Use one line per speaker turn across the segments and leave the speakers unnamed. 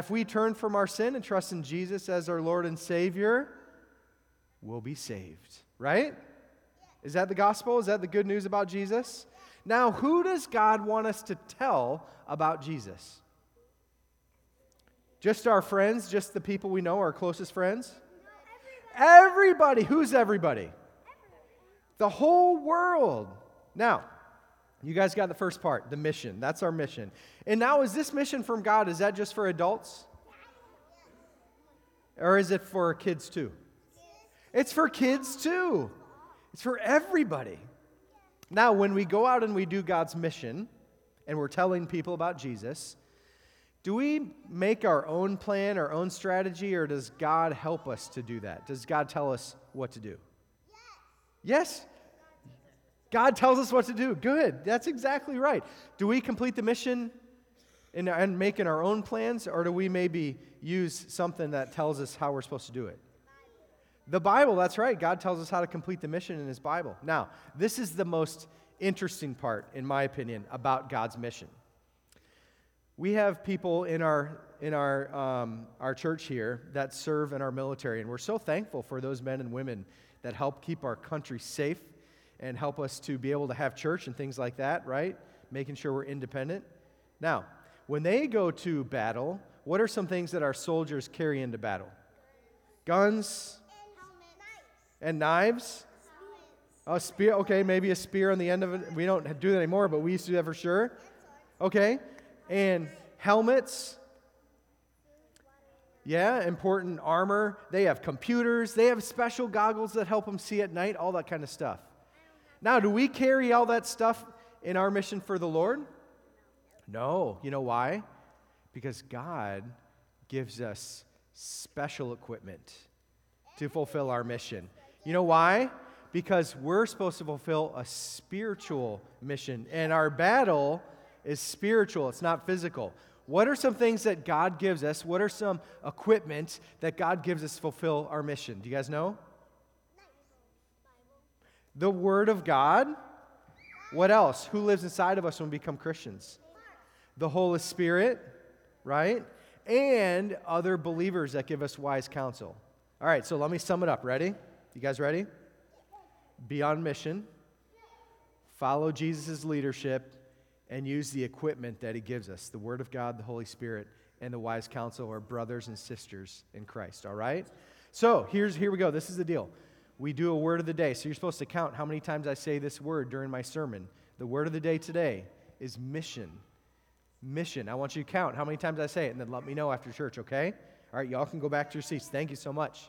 If we turn from our sin and trust in Jesus as our Lord and Savior, we'll be saved, right? Is that the gospel? Is that the good news about Jesus? Now, who does God want us to tell about Jesus? Just our friends, just the people we know, our closest friends? Everybody. Who's everybody? The whole world. Now, you guys got the first part, the mission. That's our mission. And now, is this mission from God, is that just for adults? Or is it for kids too? It's for kids too. It's for everybody. Now, when we go out and we do God's mission and we're telling people about Jesus, do we make our own plan, our own strategy, or does God help us to do that? Does God tell us what to do? Yes. God tells us what to do. Good. That's exactly right. Do we complete the mission in, and making our own plans, or do we maybe use something that tells us how we're supposed to do it? The Bible, that's right. God tells us how to complete the mission in His Bible. Now, this is the most interesting part, in my opinion, about God's mission. We have people in our in our um, our church here that serve in our military, and we're so thankful for those men and women that help keep our country safe and help us to be able to have church and things like that. Right, making sure we're independent. Now, when they go to battle, what are some things that our soldiers carry into battle? Guns and knives. A spear, okay, maybe a spear on the end of it. We don't do that anymore, but we used to do that for sure. Okay, and helmets. Yeah, important armor. They have computers. They have special goggles that help them see at night, all that kind of stuff. Now, do we carry all that stuff in our mission for the Lord? No. You know why? Because God gives us special equipment to fulfill our mission. You know why? Because we're supposed to fulfill a spiritual mission, and our battle is spiritual, it's not physical. What are some things that God gives us? What are some equipment that God gives us to fulfill our mission? Do you guys know? The Word of God. What else? Who lives inside of us when we become Christians? The Holy Spirit, right? And other believers that give us wise counsel. All right, so let me sum it up. Ready? You guys ready? Be on mission, follow Jesus' leadership, and use the equipment that he gives us the Word of God, the Holy Spirit, and the wise counsel our brothers and sisters in Christ. All right? So here's, here we go. This is the deal. We do a word of the day. So you're supposed to count how many times I say this word during my sermon. The word of the day today is mission. Mission. I want you to count how many times I say it and then let me know after church, okay? All right, y'all can go back to your seats. Thank you so much.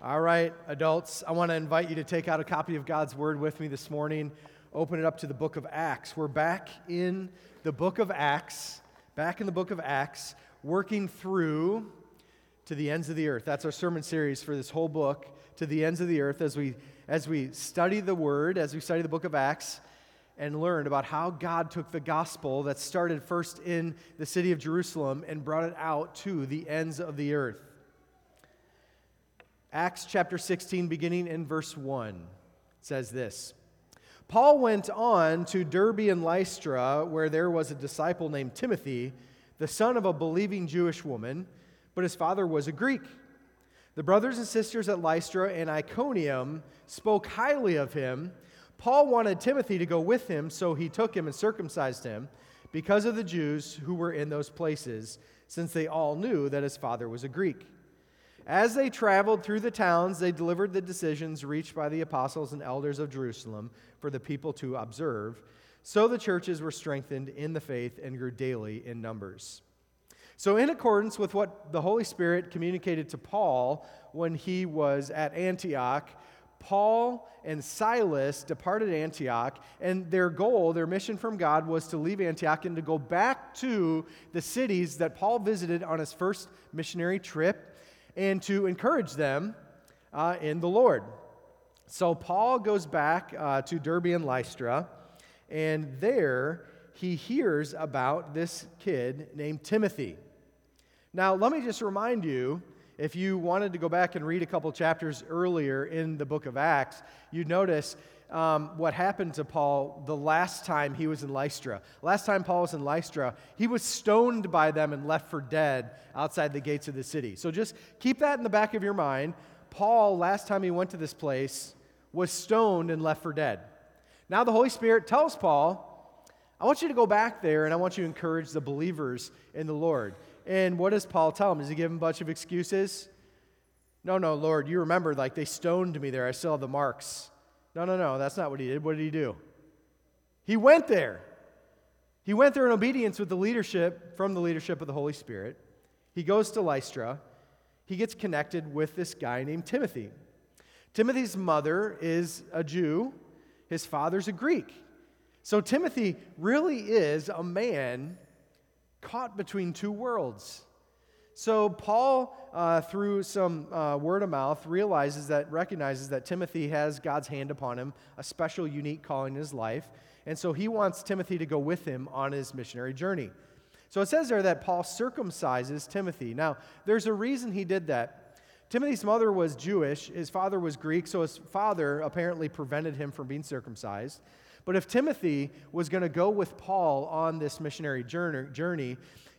All right, adults, I want to invite you to take out a copy of God's Word with me this morning. Open it up to the book of Acts. We're back in the book of Acts, back in the book of Acts, working through to the ends of the earth. That's our sermon series for this whole book, to the ends of the earth, as we, as we study the Word, as we study the book of Acts, and learn about how God took the gospel that started first in the city of Jerusalem and brought it out to the ends of the earth. Acts chapter 16, beginning in verse 1, says this Paul went on to Derbe and Lystra, where there was a disciple named Timothy, the son of a believing Jewish woman, but his father was a Greek. The brothers and sisters at Lystra and Iconium spoke highly of him. Paul wanted Timothy to go with him, so he took him and circumcised him because of the Jews who were in those places, since they all knew that his father was a Greek. As they traveled through the towns, they delivered the decisions reached by the apostles and elders of Jerusalem for the people to observe. So the churches were strengthened in the faith and grew daily in numbers. So, in accordance with what the Holy Spirit communicated to Paul when he was at Antioch, Paul and Silas departed Antioch, and their goal, their mission from God, was to leave Antioch and to go back to the cities that Paul visited on his first missionary trip and to encourage them uh, in the Lord. So Paul goes back uh, to Derbe and Lystra, and there he hears about this kid named Timothy. Now, let me just remind you if you wanted to go back and read a couple chapters earlier in the book of Acts, you'd notice um, what happened to Paul the last time he was in Lystra. Last time Paul was in Lystra, he was stoned by them and left for dead outside the gates of the city. So just keep that in the back of your mind. Paul, last time he went to this place, was stoned and left for dead. Now the Holy Spirit tells Paul, I want you to go back there and I want you to encourage the believers in the Lord. And what does Paul tell him? Does he give him a bunch of excuses? No, no, Lord, you remember, like they stoned me there. I still have the marks. No, no, no, that's not what he did. What did he do? He went there. He went there in obedience with the leadership, from the leadership of the Holy Spirit. He goes to Lystra. He gets connected with this guy named Timothy. Timothy's mother is a Jew, his father's a Greek. So Timothy really is a man caught between two worlds. So Paul, uh, through some uh, word of mouth, realizes that, recognizes that Timothy has God's hand upon him, a special, unique calling in his life. And so he wants Timothy to go with him on his missionary journey. So it says there that Paul circumcises Timothy. Now, there's a reason he did that. Timothy's mother was Jewish, his father was Greek, so his father apparently prevented him from being circumcised. But if Timothy was going to go with Paul on this missionary journey,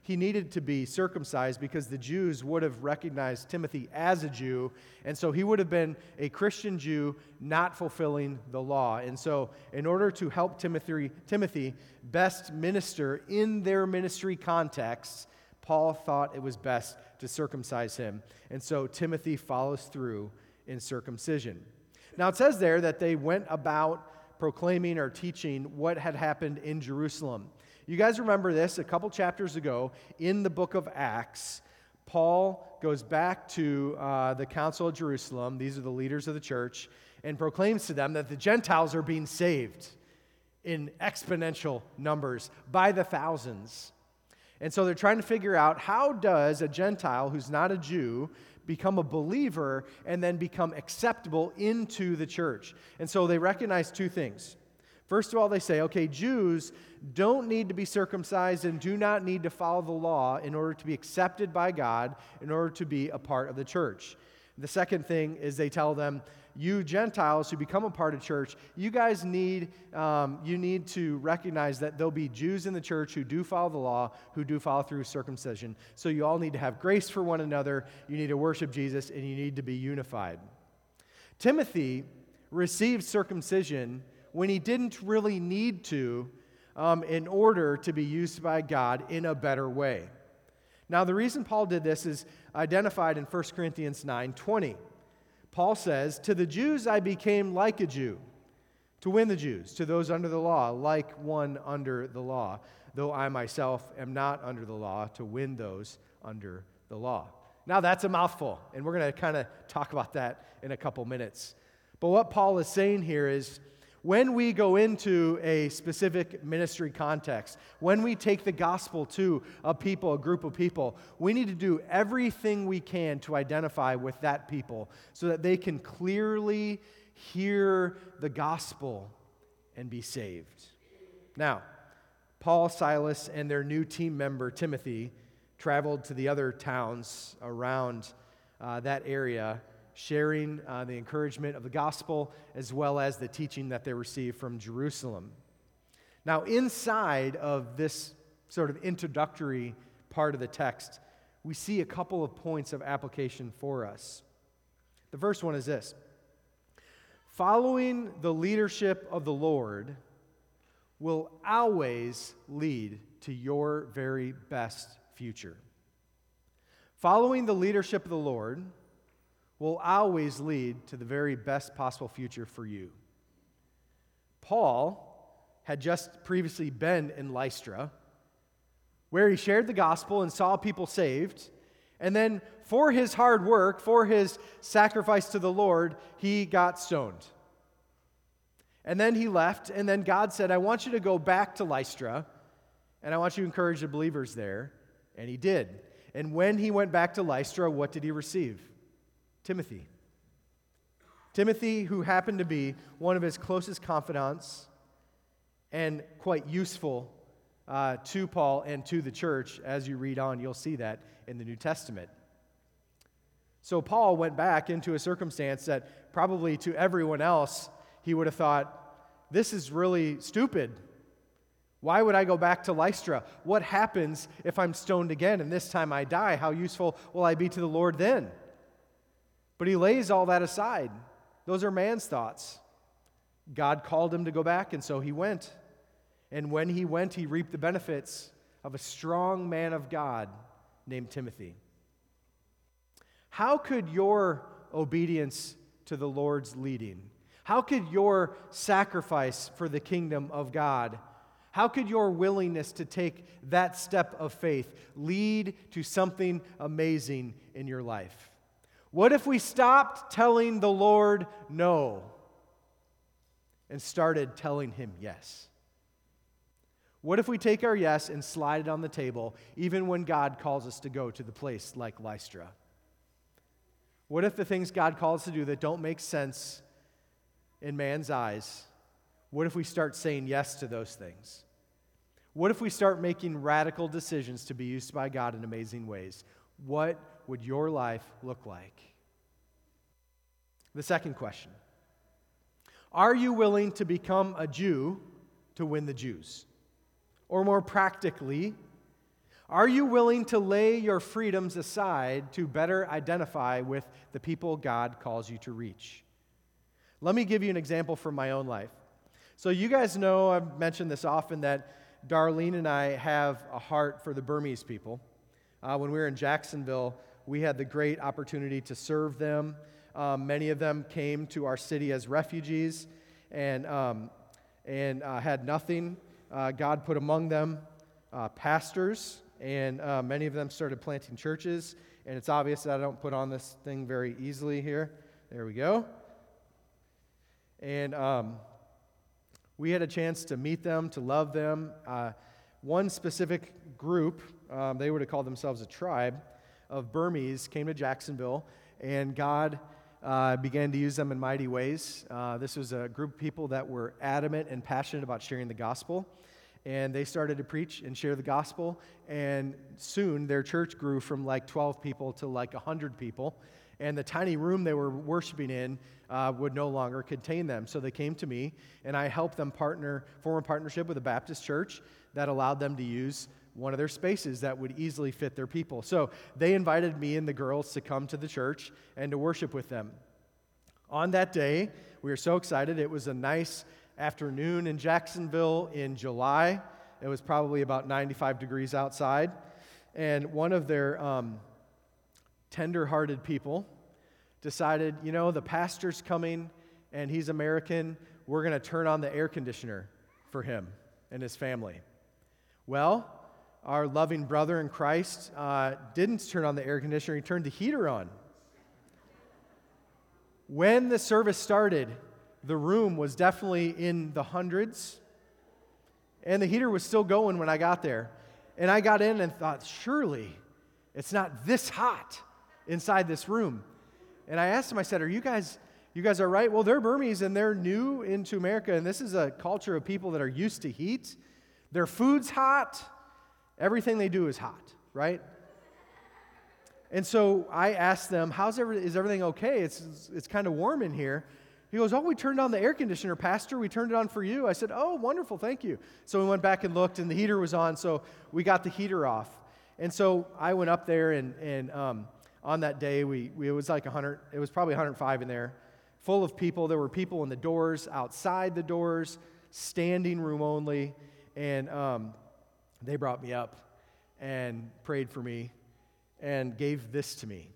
he needed to be circumcised because the Jews would have recognized Timothy as a Jew. And so he would have been a Christian Jew not fulfilling the law. And so, in order to help Timothy, Timothy best minister in their ministry contexts, Paul thought it was best to circumcise him. And so Timothy follows through in circumcision. Now, it says there that they went about proclaiming or teaching what had happened in Jerusalem. You guys remember this a couple chapters ago in the book of Acts. Paul goes back to uh, the Council of Jerusalem, these are the leaders of the church, and proclaims to them that the Gentiles are being saved in exponential numbers by the thousands. And so they're trying to figure out how does a Gentile who's not a Jew become a believer and then become acceptable into the church. And so they recognize two things. First of all, they say, okay, Jews don't need to be circumcised and do not need to follow the law in order to be accepted by God, in order to be a part of the church. The second thing is they tell them, you Gentiles who become a part of church, you guys need, um, you need to recognize that there'll be Jews in the church who do follow the law, who do follow through circumcision. So you all need to have grace for one another, you need to worship Jesus, and you need to be unified. Timothy received circumcision when he didn't really need to um, in order to be used by God in a better way. Now, the reason Paul did this is identified in 1 Corinthians 9 20. Paul says, To the Jews I became like a Jew, to win the Jews, to those under the law, like one under the law, though I myself am not under the law, to win those under the law. Now, that's a mouthful, and we're going to kind of talk about that in a couple minutes. But what Paul is saying here is, when we go into a specific ministry context, when we take the gospel to a people, a group of people, we need to do everything we can to identify with that people so that they can clearly hear the gospel and be saved. Now, Paul, Silas, and their new team member, Timothy, traveled to the other towns around uh, that area sharing uh, the encouragement of the gospel as well as the teaching that they received from Jerusalem. Now, inside of this sort of introductory part of the text, we see a couple of points of application for us. The first one is this Following the leadership of the Lord will always lead to your very best future. Following the leadership of the Lord will always lead to the very best possible future for you. Paul had just previously been in Lystra, where he shared the gospel and saw people saved. And then, for his hard work, for his sacrifice to the Lord, he got stoned. And then he left, and then God said, I want you to go back to Lystra, and I want you to encourage the believers there. And he did. And when he went back to Lystra, what did he receive? Timothy. Timothy, who happened to be one of his closest confidants and quite useful uh, to Paul and to the church. As you read on, you'll see that in the New Testament. So Paul went back into a circumstance that probably to everyone else he would have thought, this is really stupid. Why would I go back to Lystra? What happens if I'm stoned again and this time I die? How useful will I be to the Lord then? But he lays all that aside. Those are man's thoughts. God called him to go back, and so he went. And when he went, he reaped the benefits of a strong man of God named Timothy. How could your obedience to the Lord's leading, how could your sacrifice for the kingdom of God, how could your willingness to take that step of faith lead to something amazing in your life? What if we stopped telling the Lord no and started telling him yes? What if we take our yes and slide it on the table, even when God calls us to go to the place like Lystra? What if the things God calls to do that don't make sense in man's eyes, what if we start saying yes to those things? What if we start making radical decisions to be used by God in amazing ways? What would your life look like? The second question Are you willing to become a Jew to win the Jews? Or more practically, are you willing to lay your freedoms aside to better identify with the people God calls you to reach? Let me give you an example from my own life. So, you guys know, I've mentioned this often, that Darlene and I have a heart for the Burmese people. Uh, when we were in Jacksonville, we had the great opportunity to serve them. Um, many of them came to our city as refugees and, um, and uh, had nothing uh, God put among them uh, pastors, and uh, many of them started planting churches. And it's obvious that I don't put on this thing very easily here. There we go. And um, we had a chance to meet them, to love them. Uh, one specific group, um, they would have called themselves a tribe of Burmese, came to Jacksonville, and God uh, began to use them in mighty ways. Uh, this was a group of people that were adamant and passionate about sharing the gospel. And they started to preach and share the gospel. And soon their church grew from like 12 people to like 100 people. And the tiny room they were worshiping in uh, would no longer contain them. So they came to me, and I helped them partner, form a partnership with a Baptist church that allowed them to use one of their spaces that would easily fit their people. So they invited me and the girls to come to the church and to worship with them. On that day, we were so excited. It was a nice afternoon in Jacksonville in July. It was probably about 95 degrees outside. And one of their um, tender hearted people decided, you know, the pastor's coming and he's American. We're going to turn on the air conditioner for him and his family. Well, our loving brother in Christ uh, didn't turn on the air conditioner, he turned the heater on. When the service started, the room was definitely in the hundreds, and the heater was still going when I got there. And I got in and thought, surely it's not this hot inside this room. And I asked him, I said, Are you guys, you guys are right? Well, they're Burmese and they're new into America, and this is a culture of people that are used to heat. Their food's hot. Everything they do is hot, right? And so I asked them, How's every, is everything okay? It's, it's, kind of warm in here. He goes, Oh, we turned on the air conditioner, Pastor. We turned it on for you. I said, Oh, wonderful, thank you. So we went back and looked, and the heater was on, so we got the heater off. And so I went up there, and, and um, on that day, we, we, it was like 100, it was probably 105 in there, full of people. There were people in the doors, outside the doors, standing room only. And um, they brought me up and prayed for me and gave this to me.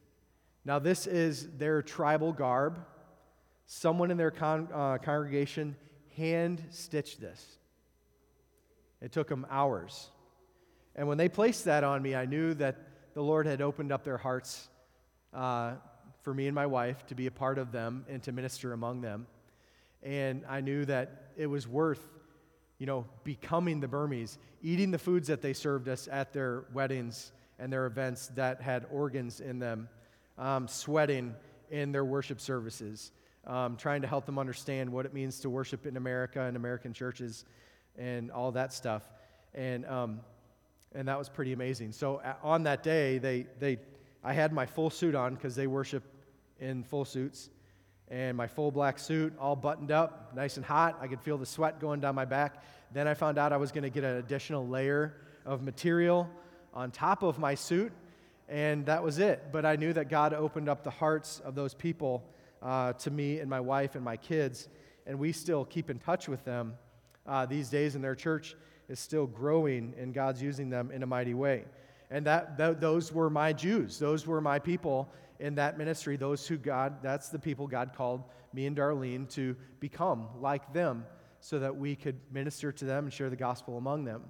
Now, this is their tribal garb. Someone in their con- uh, congregation hand stitched this. It took them hours. And when they placed that on me, I knew that the Lord had opened up their hearts uh, for me and my wife to be a part of them and to minister among them. And I knew that it was worth you know, becoming the Burmese, eating the foods that they served us at their weddings and their events that had organs in them, um, sweating in their worship services, um, trying to help them understand what it means to worship in America and American churches and all that stuff. And, um, and that was pretty amazing. So on that day, they, they, I had my full suit on because they worship in full suits. And my full black suit, all buttoned up, nice and hot. I could feel the sweat going down my back. Then I found out I was going to get an additional layer of material on top of my suit, and that was it. But I knew that God opened up the hearts of those people uh, to me and my wife and my kids, and we still keep in touch with them uh, these days, and their church is still growing, and God's using them in a mighty way. And that, those were my Jews, those were my people in that ministry, those who God, that's the people God called me and Darlene to become like them so that we could minister to them and share the gospel among them.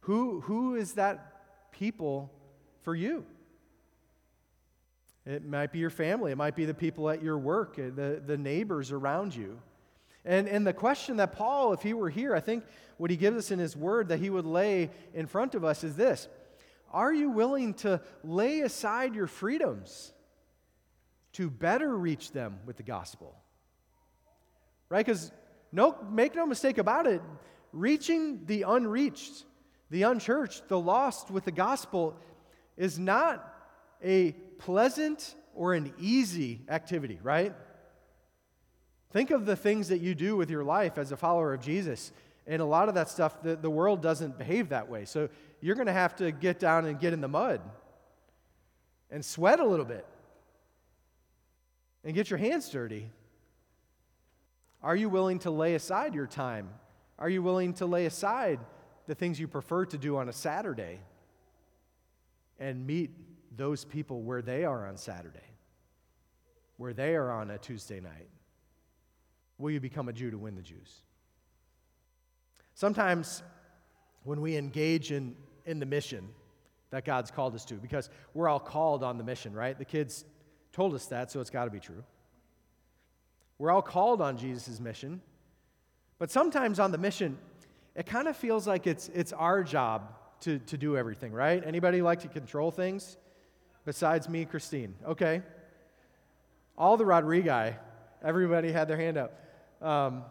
Who, who is that people for you? It might be your family, it might be the people at your work, uh, the, the neighbors around you. And, and the question that Paul, if he were here, I think what he gives us in his word that he would lay in front of us is this Are you willing to lay aside your freedoms? To better reach them with the gospel. Right? Because no, make no mistake about it, reaching the unreached, the unchurched, the lost with the gospel is not a pleasant or an easy activity, right? Think of the things that you do with your life as a follower of Jesus. And a lot of that stuff, the, the world doesn't behave that way. So you're going to have to get down and get in the mud and sweat a little bit and get your hands dirty? Are you willing to lay aside your time? Are you willing to lay aside the things you prefer to do on a Saturday and meet those people where they are on Saturday, where they are on a Tuesday night? Will you become a Jew to win the Jews? Sometimes when we engage in, in the mission that God's called us to, because we're all called on the mission, right? The kids told us that, so it's got to be true. We're all called on Jesus' mission, but sometimes on the mission, it kind of feels like it's, it's our job to, to do everything, right? Anybody like to control things besides me, Christine? Okay. All the Rodriguez, everybody had their hand up. Um,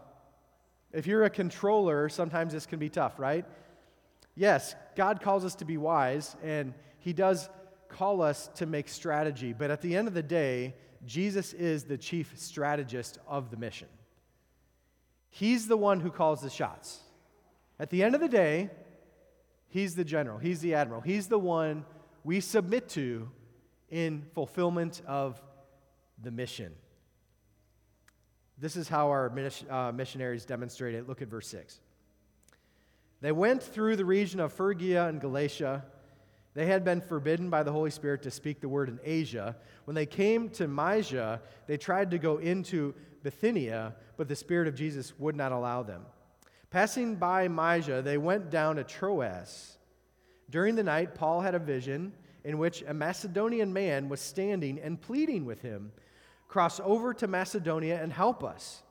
if you're a controller, sometimes this can be tough, right? Yes, God calls us to be wise, and He does call us to make strategy, but at the end of the day, Jesus is the chief strategist of the mission. He's the one who calls the shots. At the end of the day, he's the general, he's the admiral, he's the one we submit to in fulfillment of the mission. This is how our uh, missionaries demonstrate it. Look at verse 6. They went through the region of Phrygia and Galatia they had been forbidden by the Holy Spirit to speak the word in Asia. When they came to Mysia, they tried to go into Bithynia, but the Spirit of Jesus would not allow them. Passing by Mysia, they went down to Troas. During the night, Paul had a vision in which a Macedonian man was standing and pleading with him, Cross over to Macedonia and help us.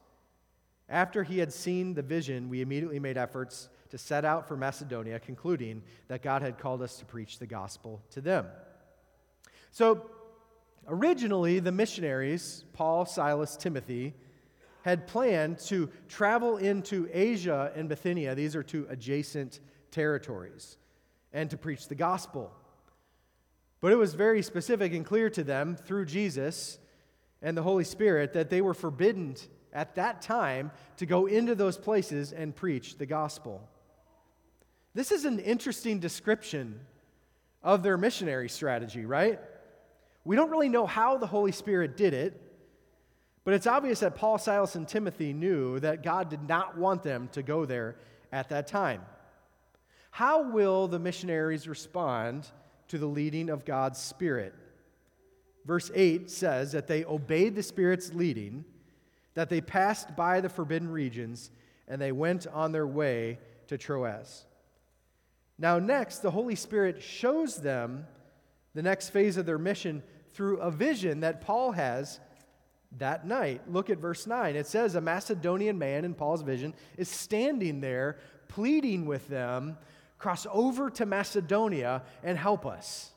After he had seen the vision, we immediately made efforts to set out for Macedonia, concluding that God had called us to preach the gospel to them. So, originally, the missionaries, Paul, Silas, Timothy, had planned to travel into Asia and Bithynia, these are two adjacent territories, and to preach the gospel. But it was very specific and clear to them through Jesus and the Holy Spirit that they were forbidden at that time to go into those places and preach the gospel. This is an interesting description of their missionary strategy, right? We don't really know how the Holy Spirit did it, but it's obvious that Paul, Silas, and Timothy knew that God did not want them to go there at that time. How will the missionaries respond to the leading of God's Spirit? Verse 8 says that they obeyed the Spirit's leading that they passed by the forbidden regions and they went on their way to Troas. Now, next, the Holy Spirit shows them the next phase of their mission through a vision that Paul has that night. Look at verse 9. It says, A Macedonian man in Paul's vision is standing there pleading with them, Cross over to Macedonia and help us.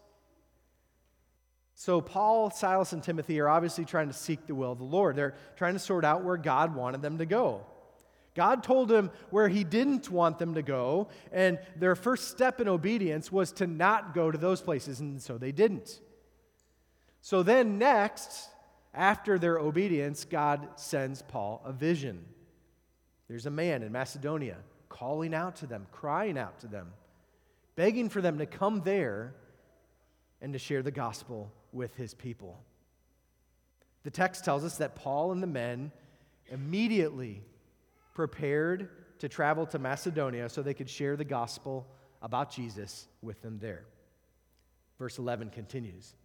So, Paul, Silas, and Timothy are obviously trying to seek the will of the Lord. They're trying to sort out where God wanted them to go. God told them where He didn't want them to go, and their first step in obedience was to not go to those places, and so they didn't. So then, next, after their obedience, God sends Paul a vision. There's a man in Macedonia calling out to them, crying out to them, begging for them to come there and to share the gospel with his people. The text tells us that Paul and the men immediately prepared to travel to Macedonia so they could share the gospel about Jesus with them there. Verse 11 continues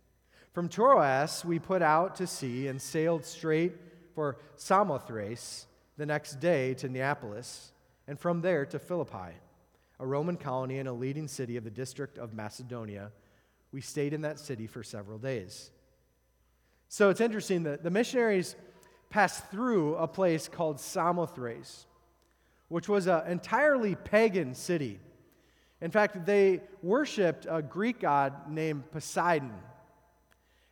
From Troas, we put out to sea and sailed straight for Samothrace the next day to Neapolis, and from there to Philippi, a Roman colony and a leading city of the district of Macedonia. We stayed in that city for several days. So it's interesting that the missionaries passed through a place called Samothrace, which was an entirely pagan city. In fact, they worshiped a Greek god named Poseidon.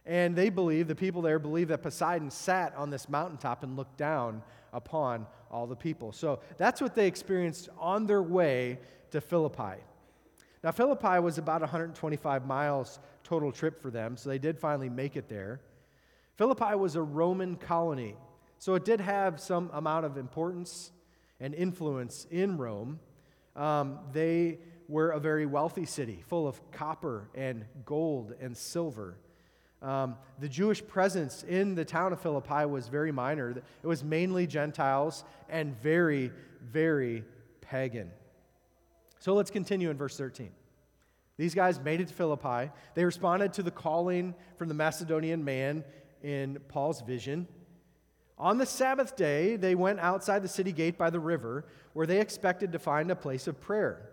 And they believe, the people there believe that Poseidon sat on this mountaintop and looked down upon all the people. So that's what they experienced on their way to Philippi. Now, Philippi was about 125 miles total trip for them, so they did finally make it there. Philippi was a Roman colony, so it did have some amount of importance and influence in Rome. Um, they were a very wealthy city, full of copper and gold and silver. Um, the Jewish presence in the town of Philippi was very minor. It was mainly Gentiles and very, very pagan. So let's continue in verse 13. These guys made it to Philippi. They responded to the calling from the Macedonian man in Paul's vision. On the Sabbath day, they went outside the city gate by the river, where they expected to find a place of prayer.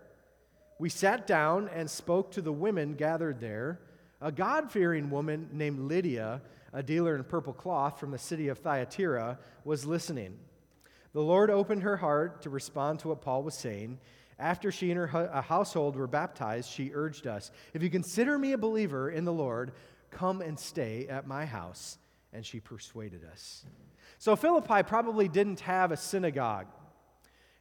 We sat down and spoke to the women gathered there a God fearing woman named Lydia, a dealer in purple cloth from the city of Thyatira, was listening. The Lord opened her heart to respond to what Paul was saying. After she and her uh, household were baptized, she urged us If you consider me a believer in the Lord, come and stay at my house. And she persuaded us. So Philippi probably didn't have a synagogue.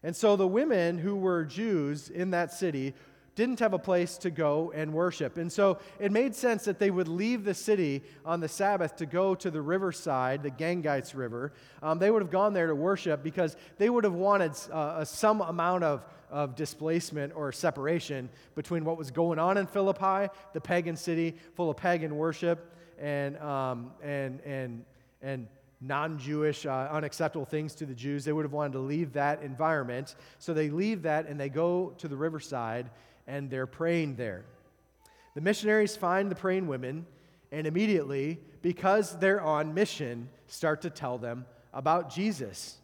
And so the women who were Jews in that city didn't have a place to go and worship. And so it made sense that they would leave the city on the Sabbath to go to the riverside, the Gangites River. Um, they would have gone there to worship because they would have wanted uh, some amount of, of displacement or separation between what was going on in Philippi, the pagan city full of pagan worship, and, um, and, and, and non Jewish, uh, unacceptable things to the Jews. They would have wanted to leave that environment. So they leave that and they go to the riverside and they're praying there. The missionaries find the praying women and immediately, because they're on mission, start to tell them about Jesus.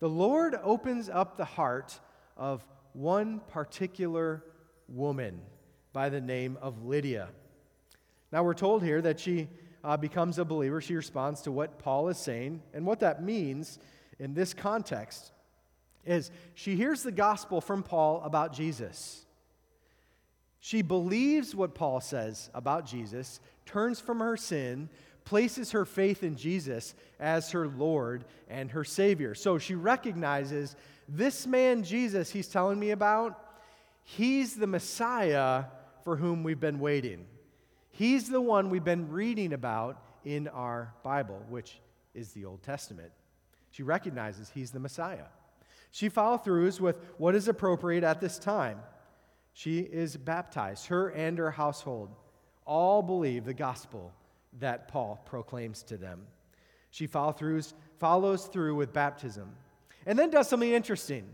The Lord opens up the heart of one particular woman by the name of Lydia. Now, we're told here that she uh, becomes a believer. She responds to what Paul is saying. And what that means in this context is she hears the gospel from Paul about Jesus. She believes what Paul says about Jesus, turns from her sin, places her faith in Jesus as her Lord and her Savior. So she recognizes this man, Jesus, he's telling me about, he's the Messiah for whom we've been waiting. He's the one we've been reading about in our Bible, which is the Old Testament. She recognizes he's the Messiah. She follows through with what is appropriate at this time. She is baptized, her and her household all believe the gospel that Paul proclaims to them. She follow throughs, follows through with baptism and then does something interesting.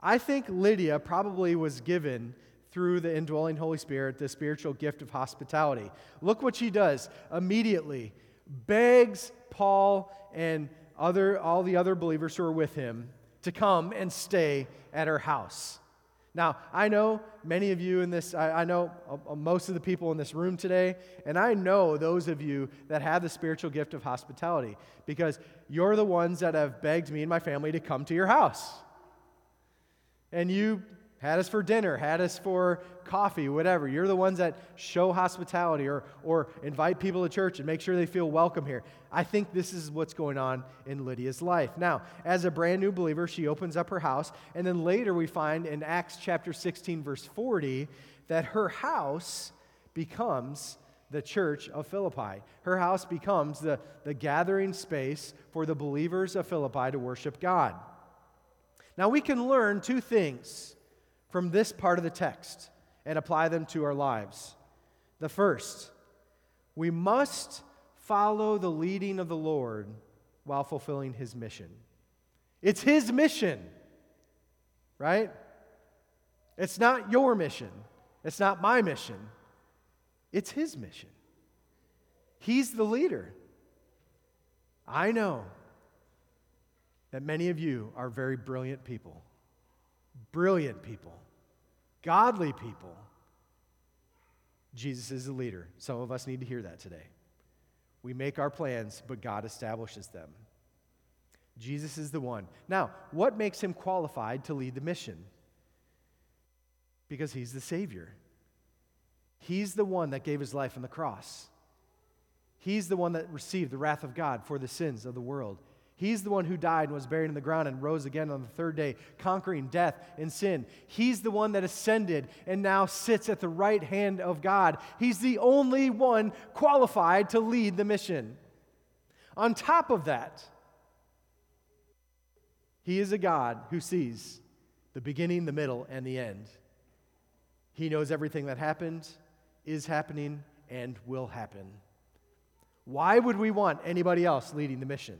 I think Lydia probably was given through the indwelling Holy Spirit the spiritual gift of hospitality. Look what she does immediately begs Paul and other, all the other believers who are with him to come and stay at her house. Now, I know many of you in this, I, I know uh, uh, most of the people in this room today, and I know those of you that have the spiritual gift of hospitality because you're the ones that have begged me and my family to come to your house. And you had us for dinner, had us for coffee, whatever. You're the ones that show hospitality or, or invite people to church and make sure they feel welcome here. I think this is what's going on in Lydia's life. Now, as a brand new believer, she opens up her house, and then later we find in Acts chapter 16, verse 40, that her house becomes the church of Philippi. Her house becomes the, the gathering space for the believers of Philippi to worship God. Now, we can learn two things from this part of the text and apply them to our lives. The first, we must follow the leading of the Lord while fulfilling his mission. It's his mission, right? It's not your mission. It's not my mission. It's his mission. He's the leader. I know that many of you are very brilliant people, brilliant people, godly people. Jesus is the leader. Some of us need to hear that today. We make our plans, but God establishes them. Jesus is the one. Now, what makes him qualified to lead the mission? Because he's the Savior. He's the one that gave his life on the cross. He's the one that received the wrath of God for the sins of the world. He's the one who died and was buried in the ground and rose again on the third day, conquering death and sin. He's the one that ascended and now sits at the right hand of God. He's the only one qualified to lead the mission. On top of that, he is a God who sees the beginning, the middle, and the end. He knows everything that happened, is happening, and will happen. Why would we want anybody else leading the mission?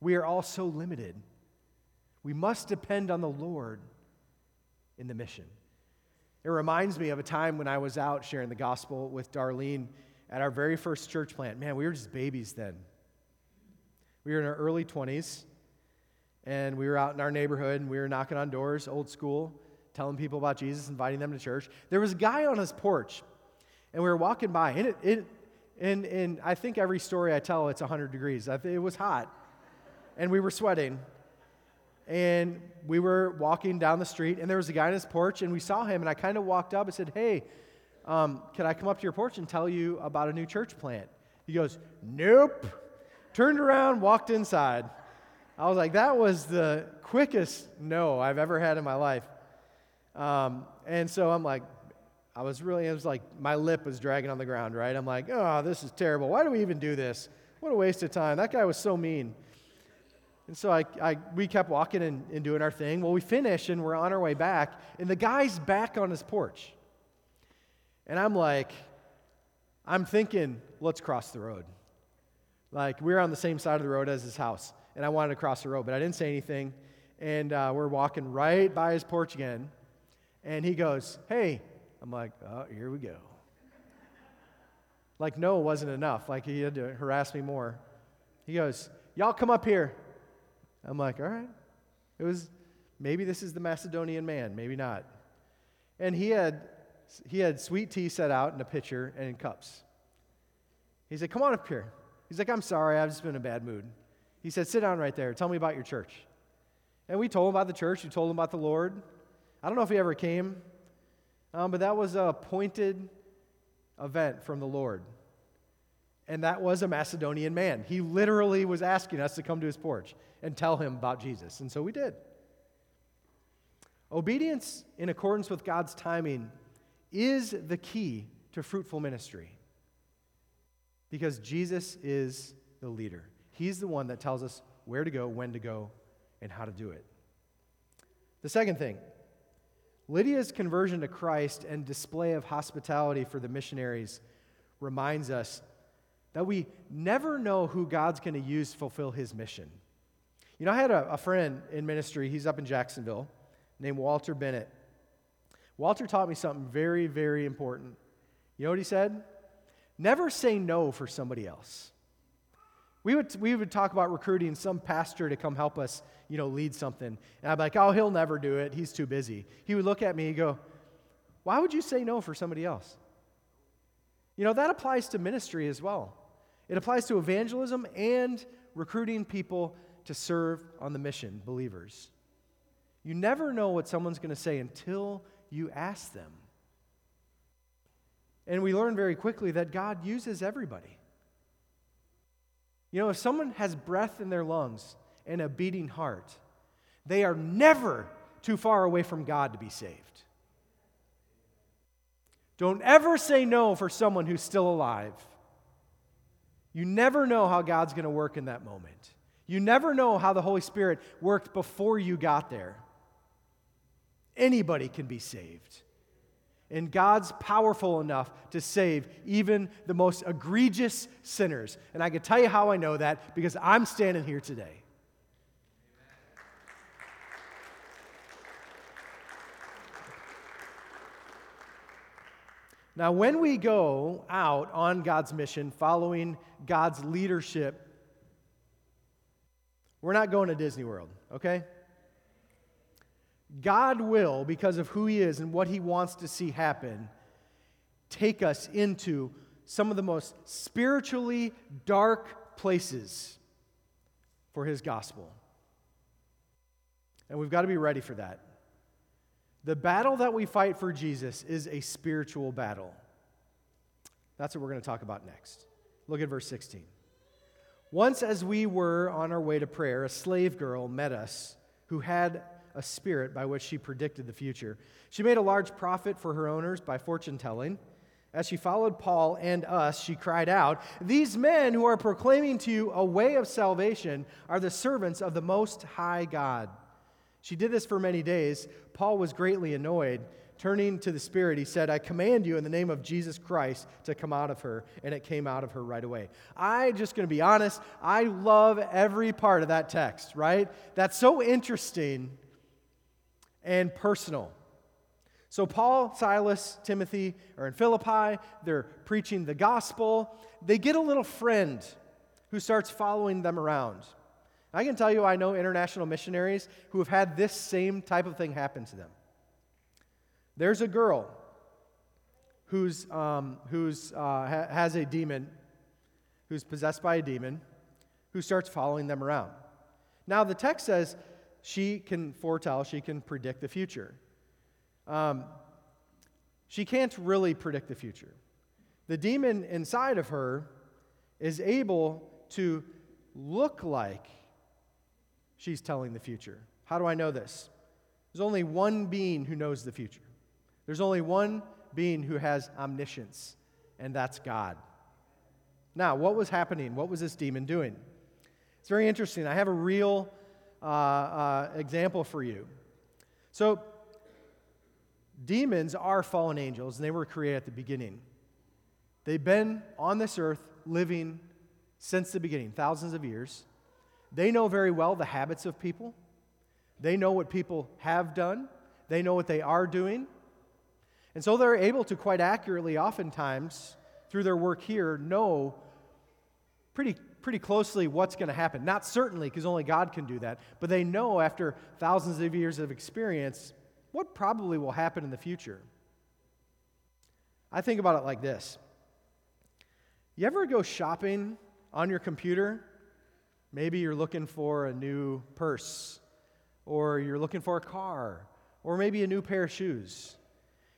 We are all so limited. We must depend on the Lord in the mission. It reminds me of a time when I was out sharing the gospel with Darlene at our very first church plant. Man, we were just babies then. We were in our early 20s, and we were out in our neighborhood, and we were knocking on doors, old school, telling people about Jesus, inviting them to church. There was a guy on his porch, and we were walking by, and, it, it, and, and I think every story I tell, it's 100 degrees. It was hot and we were sweating. And we were walking down the street, and there was a guy on his porch, and we saw him, and I kind of walked up and said, Hey, um, can I come up to your porch and tell you about a new church plant? He goes, Nope. Turned around, walked inside. I was like, That was the quickest no I've ever had in my life. Um, and so I'm like, I was really, it was like my lip was dragging on the ground, right? I'm like, oh, this is terrible. Why do we even do this? What a waste of time. That guy was so mean. And so I, I, we kept walking and, and doing our thing. Well, we finish and we're on our way back, and the guy's back on his porch. And I'm like, I'm thinking, let's cross the road. Like, we are on the same side of the road as his house, and I wanted to cross the road, but I didn't say anything. And uh, we're walking right by his porch again, and he goes, Hey, I'm like, Oh, here we go. Like, no, it wasn't enough. Like, he had to harass me more. He goes, Y'all come up here. I'm like, all right. It was maybe this is the Macedonian man, maybe not. And he had he had sweet tea set out in a pitcher and in cups. He said, Come on up here. He's like, I'm sorry, I've just been in a bad mood. He said, Sit down right there. Tell me about your church. And we told him about the church. We told him about the Lord. I don't know if he ever came, um, but that was a pointed event from the Lord. And that was a Macedonian man. He literally was asking us to come to his porch and tell him about Jesus. And so we did. Obedience in accordance with God's timing is the key to fruitful ministry because Jesus is the leader. He's the one that tells us where to go, when to go, and how to do it. The second thing Lydia's conversion to Christ and display of hospitality for the missionaries reminds us that we never know who God's going to use to fulfill his mission. You know, I had a, a friend in ministry, he's up in Jacksonville, named Walter Bennett. Walter taught me something very, very important. You know what he said? Never say no for somebody else. We would, we would talk about recruiting some pastor to come help us, you know, lead something. And I'm like, oh, he'll never do it. He's too busy. He would look at me and go, why would you say no for somebody else? You know, that applies to ministry as well. It applies to evangelism and recruiting people to serve on the mission, believers. You never know what someone's going to say until you ask them. And we learn very quickly that God uses everybody. You know, if someone has breath in their lungs and a beating heart, they are never too far away from God to be saved. Don't ever say no for someone who's still alive. You never know how God's going to work in that moment. You never know how the Holy Spirit worked before you got there. Anybody can be saved. And God's powerful enough to save even the most egregious sinners. And I can tell you how I know that because I'm standing here today. Now, when we go out on God's mission, following God's leadership, we're not going to Disney World, okay? God will, because of who He is and what He wants to see happen, take us into some of the most spiritually dark places for His gospel. And we've got to be ready for that. The battle that we fight for Jesus is a spiritual battle. That's what we're going to talk about next. Look at verse 16. Once, as we were on our way to prayer, a slave girl met us who had a spirit by which she predicted the future. She made a large profit for her owners by fortune telling. As she followed Paul and us, she cried out, These men who are proclaiming to you a way of salvation are the servants of the Most High God. She did this for many days. Paul was greatly annoyed. Turning to the Spirit, he said, I command you in the name of Jesus Christ to come out of her. And it came out of her right away. I just going to be honest, I love every part of that text, right? That's so interesting and personal. So, Paul, Silas, Timothy are in Philippi. They're preaching the gospel. They get a little friend who starts following them around. I can tell you, I know international missionaries who have had this same type of thing happen to them. There's a girl who's, um, who's, uh, ha- has a demon, who's possessed by a demon, who starts following them around. Now, the text says she can foretell, she can predict the future. Um, she can't really predict the future. The demon inside of her is able to look like she's telling the future. How do I know this? There's only one being who knows the future. There's only one being who has omniscience, and that's God. Now, what was happening? What was this demon doing? It's very interesting. I have a real uh, uh, example for you. So, demons are fallen angels, and they were created at the beginning. They've been on this earth living since the beginning, thousands of years. They know very well the habits of people. They know what people have done. They know what they are doing. And so they're able to quite accurately, oftentimes, through their work here, know pretty, pretty closely what's going to happen. Not certainly, because only God can do that, but they know after thousands of years of experience what probably will happen in the future. I think about it like this You ever go shopping on your computer Maybe you're looking for a new purse, or you're looking for a car, or maybe a new pair of shoes.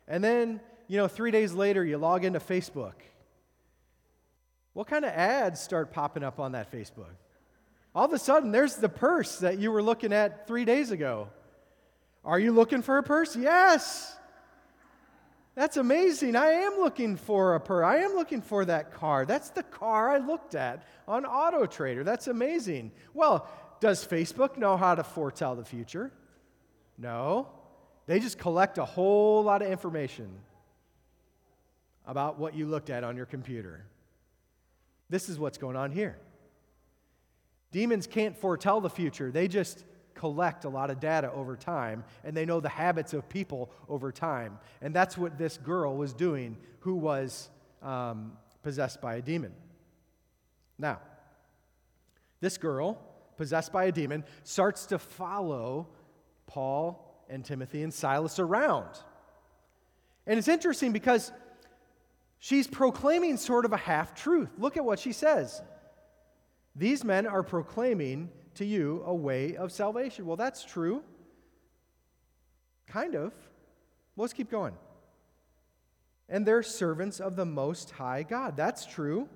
And then, you know, three days later, you log into Facebook. What kind of ads start popping up on that Facebook? All of a sudden, there's the purse that you were looking at three days ago. Are you looking for a purse? Yes. That's amazing. I am looking for a purse. I am looking for that car. That's the car I looked at on Auto Trader. That's amazing. Well, does Facebook know how to foretell the future? No. They just collect a whole lot of information about what you looked at on your computer. This is what's going on here. Demons can't foretell the future. They just collect a lot of data over time and they know the habits of people over time. And that's what this girl was doing who was um, possessed by a demon. Now, this girl, possessed by a demon, starts to follow Paul and Timothy and Silas around. And it's interesting because she's proclaiming sort of a half truth. Look at what she says. These men are proclaiming to you a way of salvation. Well, that's true. Kind of. let's keep going. And they're servants of the Most High God. That's true.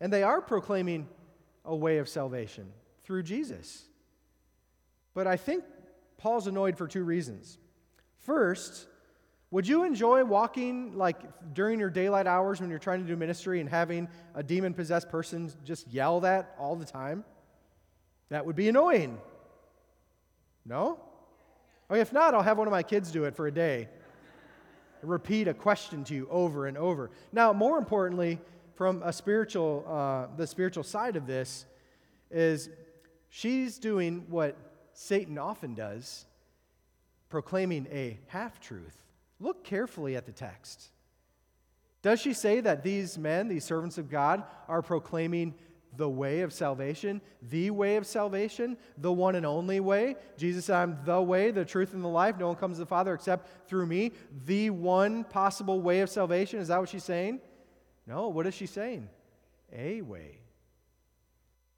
And they are proclaiming a way of salvation through Jesus. But I think Paul's annoyed for two reasons. First, Would you enjoy walking like during your daylight hours when you're trying to do ministry and having a demon possessed person just yell that all the time? That would be annoying. No? Oh, if not, I'll have one of my kids do it for a day. Repeat a question to you over and over. Now, more importantly, from a spiritual, uh, the spiritual side of this, is she's doing what Satan often does, proclaiming a half truth. Look carefully at the text. Does she say that these men, these servants of God, are proclaiming the way of salvation, the way of salvation, the one and only way? Jesus said, I'm the way, the truth, and the life. No one comes to the Father except through me. The one possible way of salvation. Is that what she's saying? No, what is she saying? A way.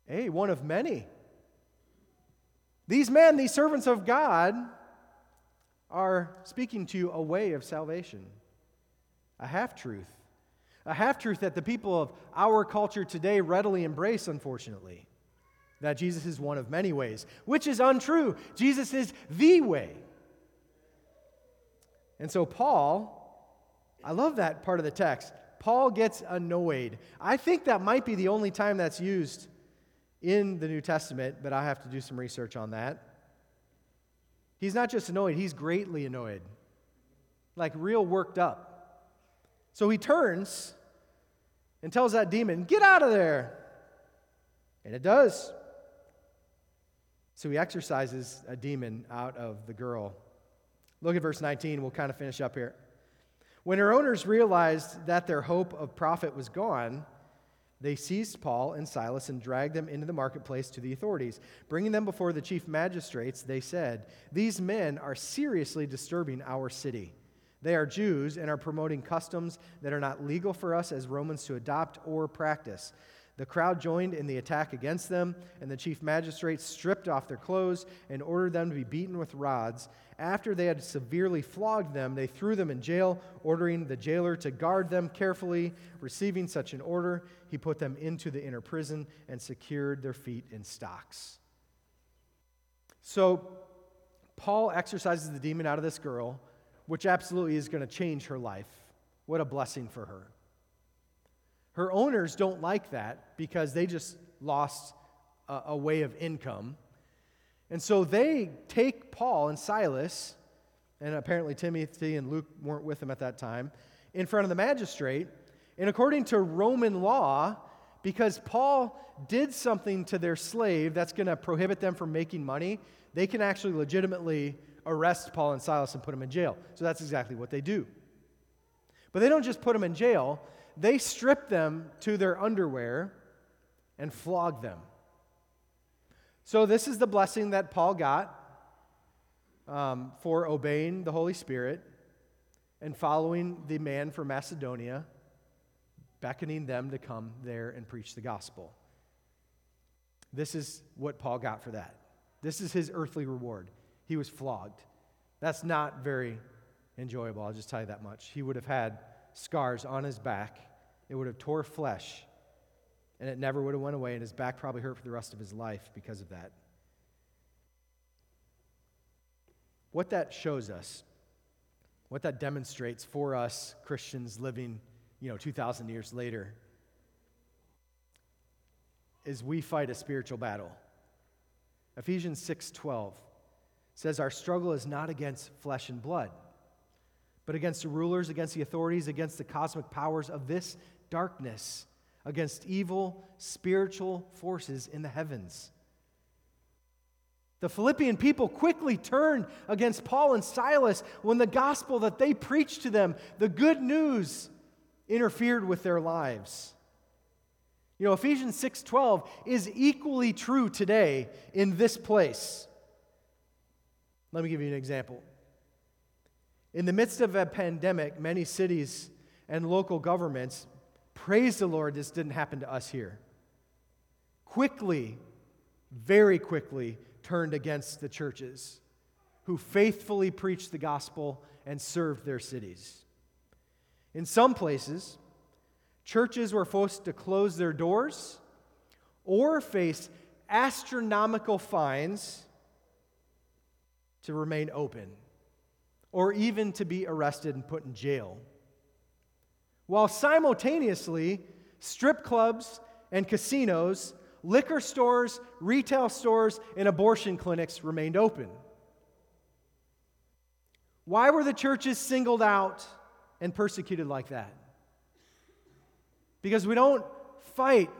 A, one of many. These men, these servants of God, are speaking to you a way of salvation, a half truth, a half truth that the people of our culture today readily embrace, unfortunately. That Jesus is one of many ways, which is untrue. Jesus is the way. And so, Paul, I love that part of the text. Paul gets annoyed. I think that might be the only time that's used in the New Testament, but I have to do some research on that. He's not just annoyed, he's greatly annoyed, like real worked up. So he turns and tells that demon, Get out of there. And it does. So he exorcises a demon out of the girl. Look at verse 19. We'll kind of finish up here. When her owners realized that their hope of profit was gone, they seized Paul and Silas and dragged them into the marketplace to the authorities. Bringing them before the chief magistrates, they said, These men are seriously disturbing our city. They are Jews and are promoting customs that are not legal for us as Romans to adopt or practice. The crowd joined in the attack against them, and the chief magistrates stripped off their clothes and ordered them to be beaten with rods. After they had severely flogged them, they threw them in jail, ordering the jailer to guard them carefully. Receiving such an order, he put them into the inner prison and secured their feet in stocks. So, Paul exorcises the demon out of this girl, which absolutely is going to change her life. What a blessing for her. Her owners don't like that because they just lost a, a way of income. And so they take Paul and Silas, and apparently Timothy and Luke weren't with them at that time, in front of the magistrate. And according to Roman law, because Paul did something to their slave that's going to prohibit them from making money, they can actually legitimately arrest Paul and Silas and put them in jail. So that's exactly what they do. But they don't just put them in jail, they strip them to their underwear and flog them. So, this is the blessing that Paul got um, for obeying the Holy Spirit and following the man from Macedonia, beckoning them to come there and preach the gospel. This is what Paul got for that. This is his earthly reward. He was flogged. That's not very enjoyable, I'll just tell you that much. He would have had scars on his back. It would have tore flesh, and it never would have went away, and his back probably hurt for the rest of his life because of that. What that shows us, what that demonstrates for us Christians living, you know, 2,000 years later, is we fight a spiritual battle. Ephesians 6:12 says our struggle is not against flesh and blood but against the rulers, against the authorities, against the cosmic powers of this darkness, against evil spiritual forces in the heavens. The Philippian people quickly turned against Paul and Silas when the gospel that they preached to them, the good news, interfered with their lives. You know, Ephesians 6:12 is equally true today in this place. Let me give you an example. In the midst of a pandemic, many cities and local governments, praise the Lord, this didn't happen to us here. Quickly, very quickly, turned against the churches who faithfully preached the gospel and served their cities. In some places, churches were forced to close their doors or face astronomical fines to remain open or even to be arrested and put in jail. While simultaneously, strip clubs and casinos, liquor stores, retail stores, and abortion clinics remained open. Why were the churches singled out and persecuted like that? Because we don't fight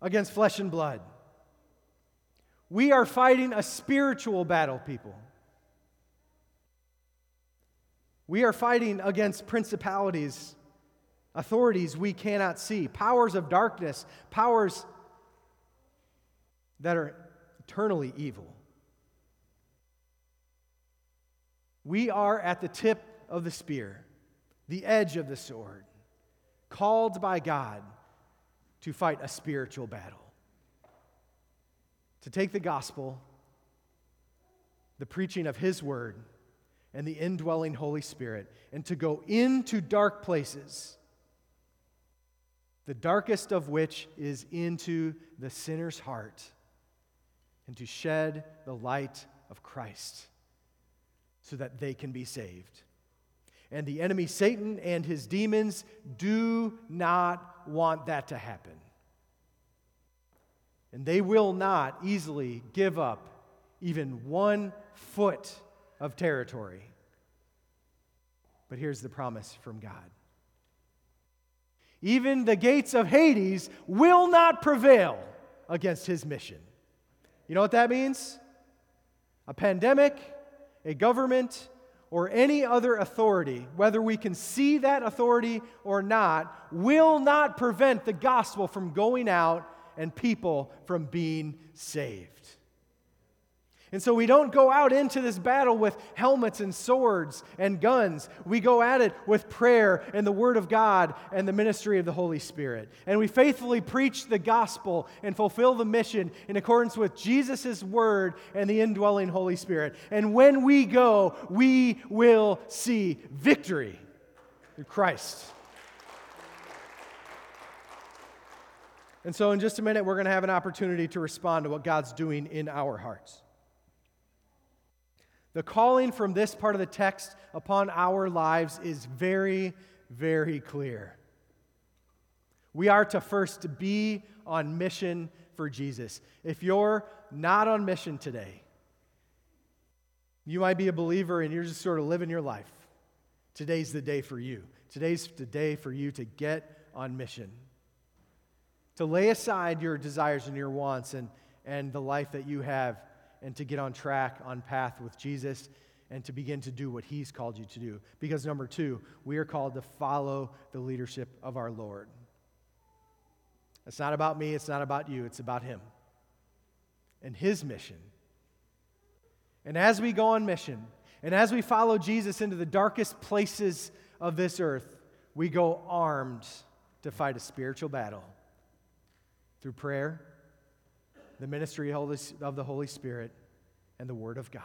against flesh and blood. We are fighting a spiritual battle, people. We are fighting against principalities, authorities we cannot see, powers of darkness, powers that are eternally evil. We are at the tip of the spear, the edge of the sword, called by God to fight a spiritual battle. To take the gospel, the preaching of His word, and the indwelling Holy Spirit and to go into dark places, the darkest of which is into the sinner's heart, and to shed the light of Christ so that they can be saved. And the enemy, Satan, and his demons do not want that to happen. And they will not easily give up even one foot of territory. But here's the promise from God even the gates of Hades will not prevail against his mission. You know what that means? A pandemic, a government, or any other authority, whether we can see that authority or not, will not prevent the gospel from going out and people from being saved. And so we don't go out into this battle with helmets and swords and guns. We go at it with prayer and the Word of God and the ministry of the Holy Spirit. And we faithfully preach the gospel and fulfill the mission in accordance with Jesus' Word and the indwelling Holy Spirit. And when we go, we will see victory through Christ. And so, in just a minute, we're going to have an opportunity to respond to what God's doing in our hearts. The calling from this part of the text upon our lives is very, very clear. We are to first be on mission for Jesus. If you're not on mission today, you might be a believer and you're just sort of living your life. Today's the day for you. Today's the day for you to get on mission, to lay aside your desires and your wants and, and the life that you have and to get on track, on path with Jesus, and to begin to do what He's called you to do. Because number two, we are called to follow the leadership of our Lord. It's not about me, it's not about you, it's about Him and His mission. And as we go on mission, and as we follow Jesus into the darkest places of this earth, we go armed to fight a spiritual battle through prayer the ministry of the Holy Spirit, and the Word of God.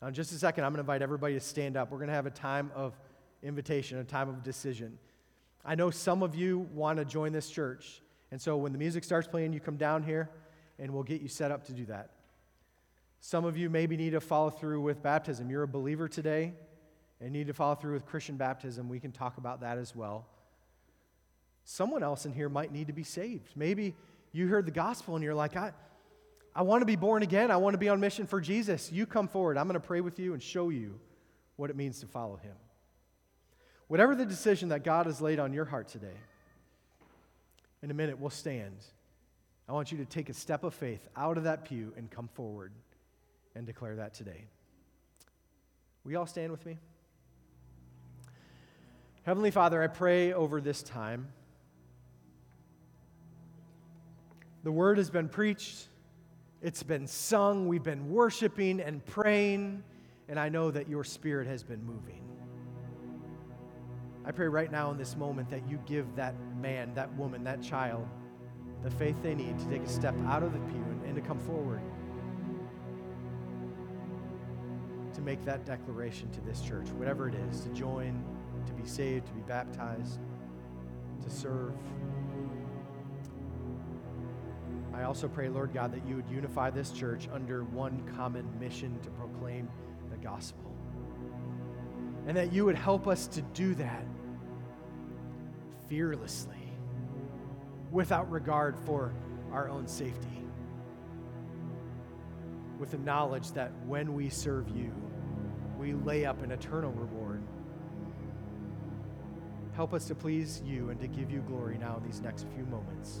Now, in just a second, I'm going to invite everybody to stand up. We're going to have a time of invitation, a time of decision. I know some of you want to join this church. And so when the music starts playing, you come down here and we'll get you set up to do that. Some of you maybe need to follow through with baptism. You're a believer today and need to follow through with Christian baptism. We can talk about that as well. Someone else in here might need to be saved. Maybe you heard the gospel and you're like, I, I want to be born again. I want to be on mission for Jesus. You come forward. I'm going to pray with you and show you what it means to follow him. Whatever the decision that God has laid on your heart today, in a minute we'll stand. I want you to take a step of faith out of that pew and come forward and declare that today. Will you all stand with me? Heavenly Father, I pray over this time. The word has been preached, it's been sung, we've been worshiping and praying, and I know that your spirit has been moving. I pray right now in this moment that you give that man, that woman, that child the faith they need to take a step out of the pew and, and to come forward to make that declaration to this church, whatever it is, to join, to be saved, to be baptized, to serve. I also pray, Lord God, that you would unify this church under one common mission to proclaim the gospel. And that you would help us to do that fearlessly, without regard for our own safety, with the knowledge that when we serve you, we lay up an eternal reward. Help us to please you and to give you glory now in these next few moments.